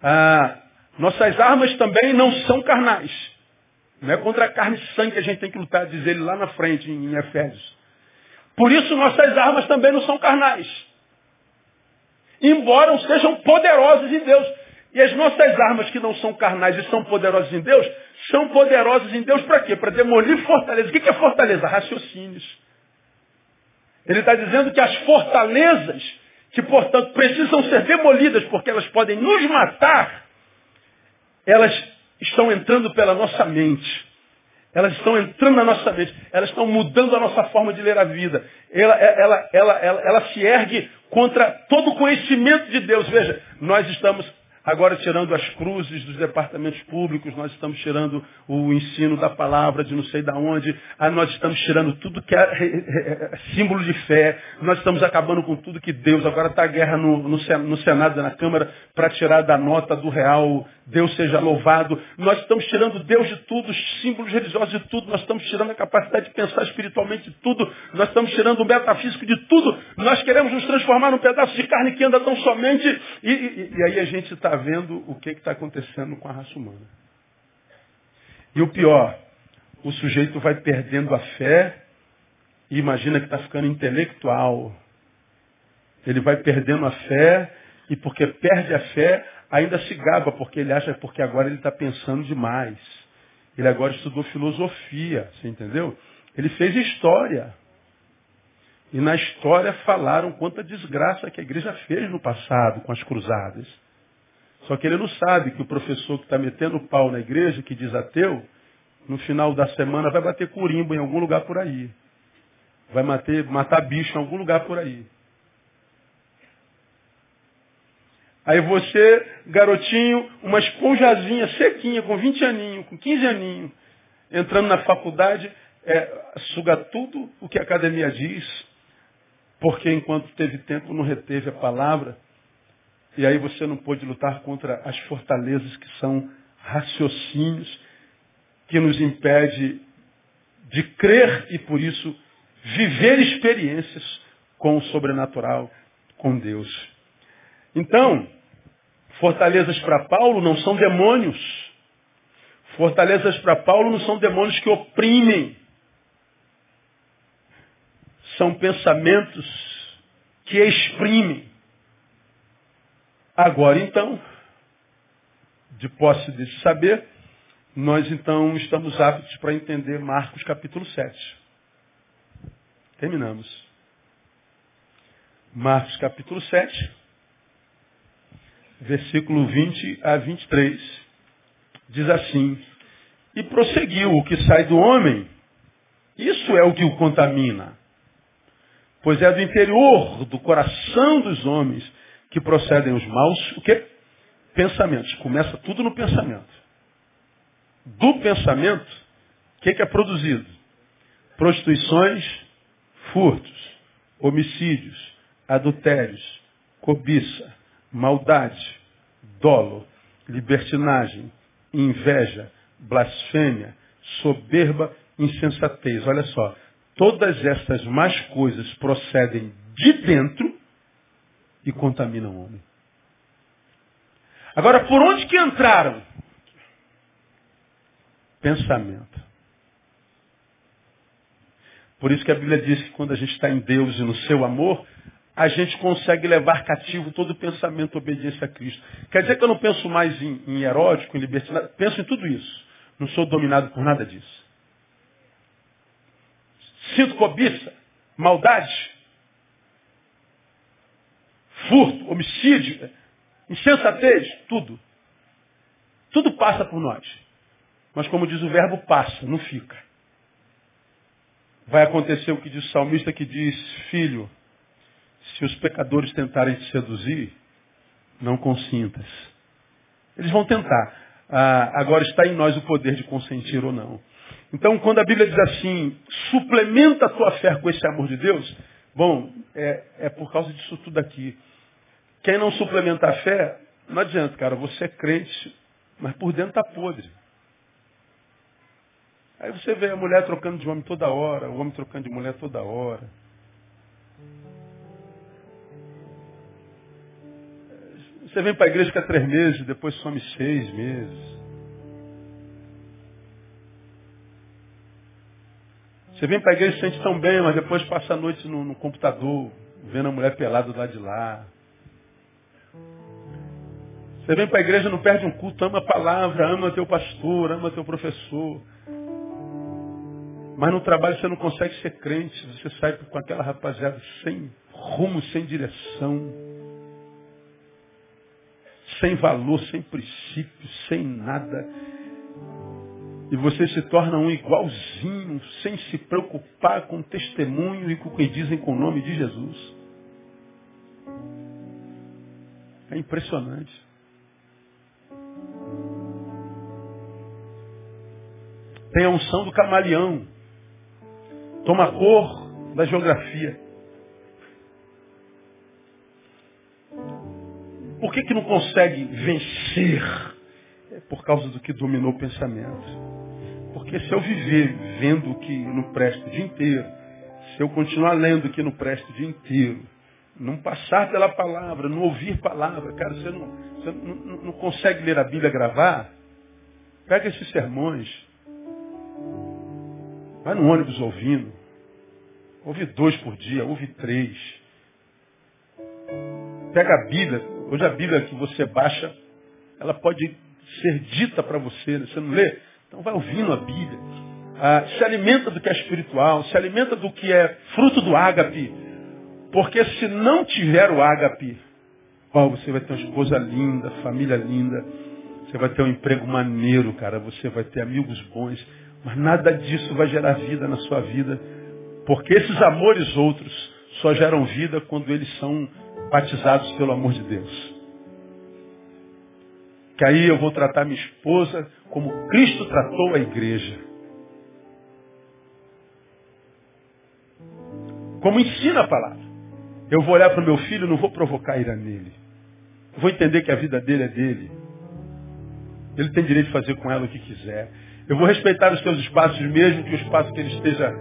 Ah, nossas armas também não são carnais. Não é contra a carne e sangue que a gente tem que lutar, diz ele lá na frente, em Efésios. Por isso nossas armas também não são carnais. embora sejam poderosos em Deus. E as nossas armas que não são carnais e são poderosas em Deus, são poderosas em Deus para quê? Para demolir fortalezas. O que é fortaleza? Raciocínios. Ele está dizendo que as fortalezas, que portanto precisam ser demolidas porque elas podem nos matar, elas estão entrando pela nossa mente. Elas estão entrando na nossa mente, elas estão mudando a nossa forma de ler a vida. Ela, ela, ela, ela, ela se ergue contra todo o conhecimento de Deus. Veja, nós estamos Agora, tirando as cruzes dos departamentos públicos, nós estamos tirando o ensino da palavra de não sei de onde, ah, nós estamos tirando tudo que é símbolo de fé, nós estamos acabando com tudo que Deus, agora está a guerra no, no, no Senado, na Câmara, para tirar da nota do real, Deus seja louvado. Nós estamos tirando Deus de tudo, os símbolos religiosos de tudo, nós estamos tirando a capacidade de pensar espiritualmente de tudo, nós estamos tirando o metafísico de tudo, nós queremos nos transformar num pedaço de carne que anda tão somente, e, e, e aí a gente está vendo o que está acontecendo com a raça humana. E o pior, o sujeito vai perdendo a fé e imagina que está ficando intelectual. Ele vai perdendo a fé e porque perde a fé, ainda se gaba, porque ele acha porque agora ele está pensando demais. Ele agora estudou filosofia, você entendeu? Ele fez história. E na história falaram quanta desgraça que a igreja fez no passado com as cruzadas. Só que ele não sabe que o professor que está metendo pau na igreja, que diz ateu, no final da semana vai bater curimbo em algum lugar por aí. Vai matar, matar bicho em algum lugar por aí. Aí você, garotinho, uma esponjazinha sequinha, com 20 aninhos, com 15 aninhos, entrando na faculdade, é, suga tudo o que a academia diz, porque enquanto teve tempo não reteve a palavra, e aí você não pôde lutar contra as fortalezas que são raciocínios, que nos impede de crer e por isso viver experiências com o sobrenatural, com Deus. Então, fortalezas para Paulo não são demônios. Fortalezas para Paulo não são demônios que oprimem. São pensamentos que exprimem. Agora então, de posse desse saber, nós então estamos aptos para entender Marcos capítulo 7. Terminamos. Marcos capítulo 7, versículo 20 a 23. Diz assim, e prosseguiu, o que sai do homem, isso é o que o contamina. Pois é do interior, do coração dos homens, que procedem os maus, o quê? Pensamentos. Começa tudo no pensamento. Do pensamento, o que, que é produzido? Prostituições, furtos, homicídios, adultérios, cobiça, maldade, dolo, libertinagem, inveja, blasfêmia, soberba, insensatez. Olha só, todas estas más coisas procedem de dentro e contaminam o homem. Agora, por onde que entraram? Pensamento. Por isso que a Bíblia diz que quando a gente está em Deus e no seu amor, a gente consegue levar cativo todo o pensamento de obediência a Cristo. Quer dizer que eu não penso mais em, em erótico, em libertinagem, penso em tudo isso. Não sou dominado por nada disso. Sinto cobiça, maldade, furto, homicídio, insensatez, tudo. Tudo passa por nós. Mas como diz o verbo, passa, não fica. Vai acontecer o que diz o salmista que diz, filho, se os pecadores tentarem te seduzir, não consintas. Eles vão tentar. Ah, agora está em nós o poder de consentir ou não. Então, quando a Bíblia diz assim, suplementa a tua fé com esse amor de Deus, bom, é, é por causa disso tudo aqui. Quem não suplementa a fé, não adianta, cara. Você é crente, mas por dentro está podre. Aí você vê a mulher trocando de homem toda hora, o homem trocando de mulher toda hora. Você vem para a igreja fica três meses, depois some seis meses. Você vem para a igreja e se sente tão bem, mas depois passa a noite no, no computador, vendo a mulher pelada do lado de lá. Você vem para a igreja, não perde um culto, ama a palavra, ama teu pastor, ama teu professor. Mas no trabalho você não consegue ser crente, você sai com aquela rapaziada sem rumo, sem direção, sem valor, sem princípio, sem nada. E você se torna um igualzinho, sem se preocupar com o testemunho e com o que dizem com o nome de Jesus. É impressionante. Tem a unção do camaleão. Toma cor da geografia. Por que, que não consegue vencer? É por causa do que dominou o pensamento. Porque se eu viver vendo o que não presta o dia inteiro, se eu continuar lendo o que não presta o dia inteiro, não passar pela palavra, não ouvir palavra, cara, você não, você não, não, consegue ler a Bíblia gravar, pega esses sermões, Vai no ônibus ouvindo. Ouve dois por dia, ouve três. Pega a Bíblia. Hoje a Bíblia que você baixa, ela pode ser dita para você. Né? Você não lê? Então vai ouvindo a Bíblia. Ah, se alimenta do que é espiritual, se alimenta do que é fruto do ágape. Porque se não tiver o ágape, ó, você vai ter uma esposa linda, família linda, você vai ter um emprego maneiro, cara, você vai ter amigos bons, mas nada disso vai gerar vida na sua vida, porque esses amores outros só geram vida quando eles são batizados pelo amor de Deus. Que aí eu vou tratar minha esposa como Cristo tratou a igreja. Como ensina a palavra. Eu vou olhar para o meu filho e não vou provocar ira nele. Eu vou entender que a vida dele é dele. Ele tem direito de fazer com ela o que quiser. Eu vou respeitar os teus espaços, mesmo que o espaço que ele esteja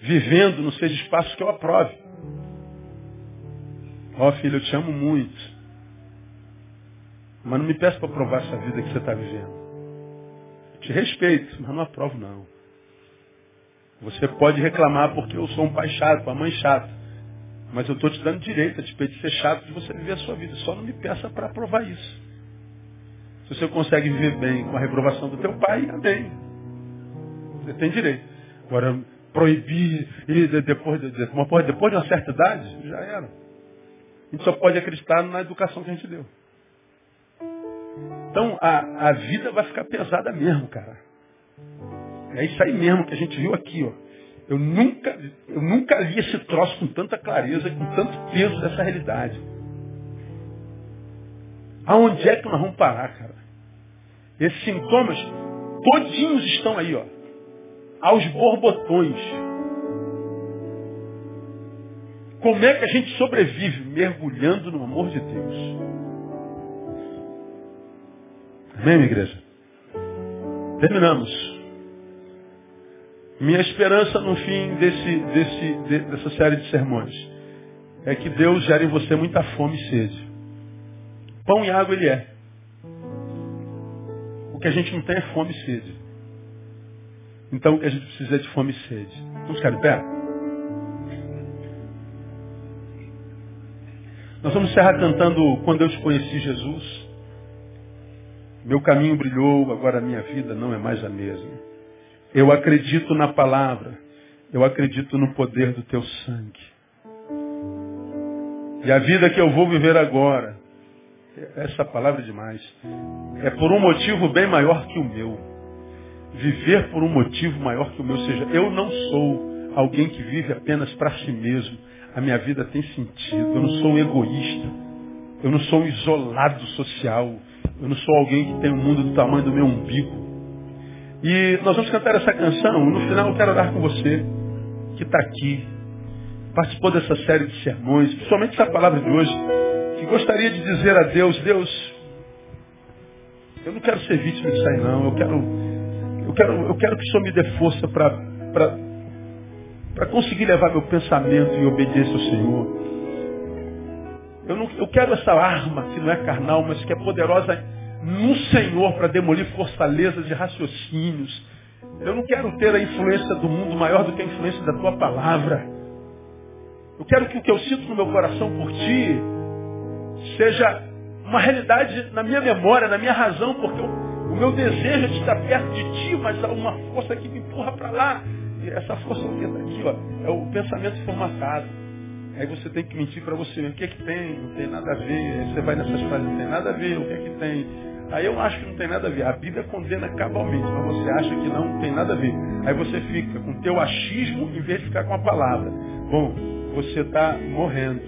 vivendo não seja espaço que eu aprove. Ó oh, filho, eu te amo muito. Mas não me peça para provar essa vida que você está vivendo. Eu te respeito, mas não aprovo não. Você pode reclamar porque eu sou um pai chato, uma mãe chata. Mas eu estou te dando direito a despeito de ser chato de você viver a sua vida. Só não me peça para aprovar isso. Se você consegue viver bem com a reprovação do teu pai, amém. Você tem direito. Agora, proibir e depois, depois, depois de uma certa idade, já era. A gente só pode acreditar na educação que a gente deu. Então, a, a vida vai ficar pesada mesmo, cara. É isso aí mesmo que a gente viu aqui, ó. Eu nunca, eu nunca li esse troço com tanta clareza, com tanto peso dessa realidade. Aonde é que nós vamos parar, cara? Esses sintomas, todinhos estão aí, ó. Aos borbotões. Como é que a gente sobrevive? Mergulhando no amor de Deus. Amém, minha igreja? Terminamos. Minha esperança no fim desse, desse, dessa série de sermões é que Deus gere em você muita fome e sede. Pão e água ele é que a gente não tem é fome e sede. Então o que a gente precisa é de fome e sede. Vamos ficar de pé? Nós vamos encerrar cantando Quando eu te conheci, Jesus. Meu caminho brilhou, agora a minha vida não é mais a mesma. Eu acredito na palavra, eu acredito no poder do teu sangue. E a vida que eu vou viver agora, essa palavra é demais. É por um motivo bem maior que o meu. Viver por um motivo maior que o meu. Ou seja, eu não sou alguém que vive apenas para si mesmo. A minha vida tem sentido. Eu não sou um egoísta. Eu não sou um isolado social. Eu não sou alguém que tem um mundo do tamanho do meu umbigo. E nós vamos cantar essa canção. No final eu quero orar com você que está aqui. Participou dessa série de sermões, principalmente essa palavra de hoje que gostaria de dizer a Deus, Deus, eu não quero ser vítima disso aí não, eu quero, eu quero, eu quero que o Senhor me dê força para conseguir levar meu pensamento em obediência ao Senhor. Eu, não, eu quero essa arma que não é carnal, mas que é poderosa no Senhor para demolir fortalezas e raciocínios. Eu não quero ter a influência do mundo maior do que a influência da tua palavra. Eu quero que o que eu sinto no meu coração por ti seja uma realidade na minha memória, na minha razão, porque o, o meu desejo é de estar perto de ti, mas há uma força que me empurra para lá. E essa força que está aqui, ó, é o pensamento formatado. Aí você tem que mentir para você, o que é que tem? Não tem nada a ver. Aí você vai nessas frases, não tem nada a ver, o que é que tem? Aí eu acho que não tem nada a ver. A Bíblia condena cabalmente, mas você acha que não, tem nada a ver. Aí você fica com teu achismo em vez de ficar com a palavra. Bom, você está morrendo.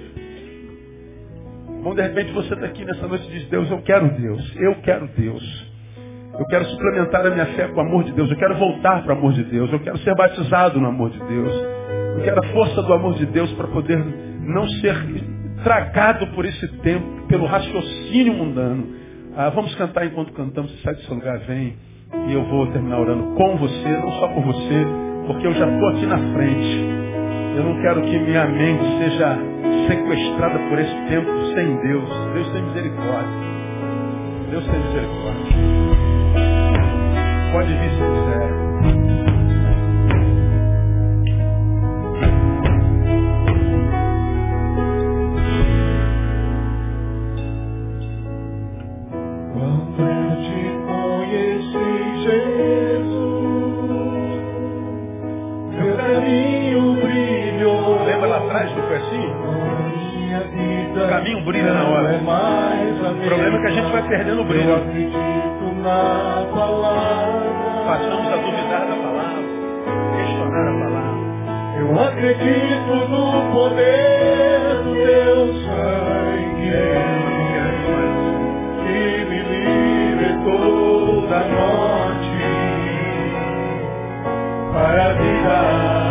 Bom, de repente você está aqui nessa noite e diz, Deus, eu quero Deus, eu quero Deus. Eu quero suplementar a minha fé com o amor de Deus. Eu quero voltar para o amor de Deus. Eu quero ser batizado no amor de Deus. Eu quero a força do amor de Deus para poder não ser tragado por esse tempo, pelo raciocínio mundano. Ah, vamos cantar enquanto cantamos. Você sai desse lugar, vem. E eu vou terminar orando com você, não só por você, porque eu já estou aqui na frente. Eu não quero que minha mente seja sequestrada por esse tempo sem Deus. Deus tem misericórdia. Deus tem misericórdia. Pode vir se quiser. O caminho brilha na hora. O problema é que a gente vai perdendo o brilho. Passamos a duvidar da palavra, questionar a palavra. Eu acredito no poder do teu sangue que me libertou da para a vida.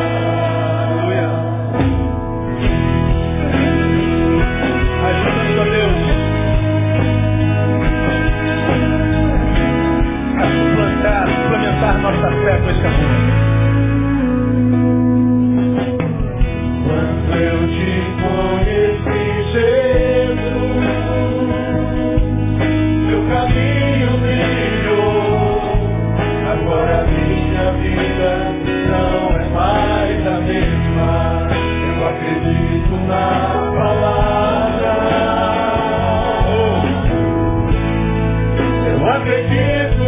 porta aberta esse amor. Quando eu te conheci, Jesus, meu caminho brilhou. Agora minha vida não é mais a mesma. Eu acredito na palavra. Eu acredito.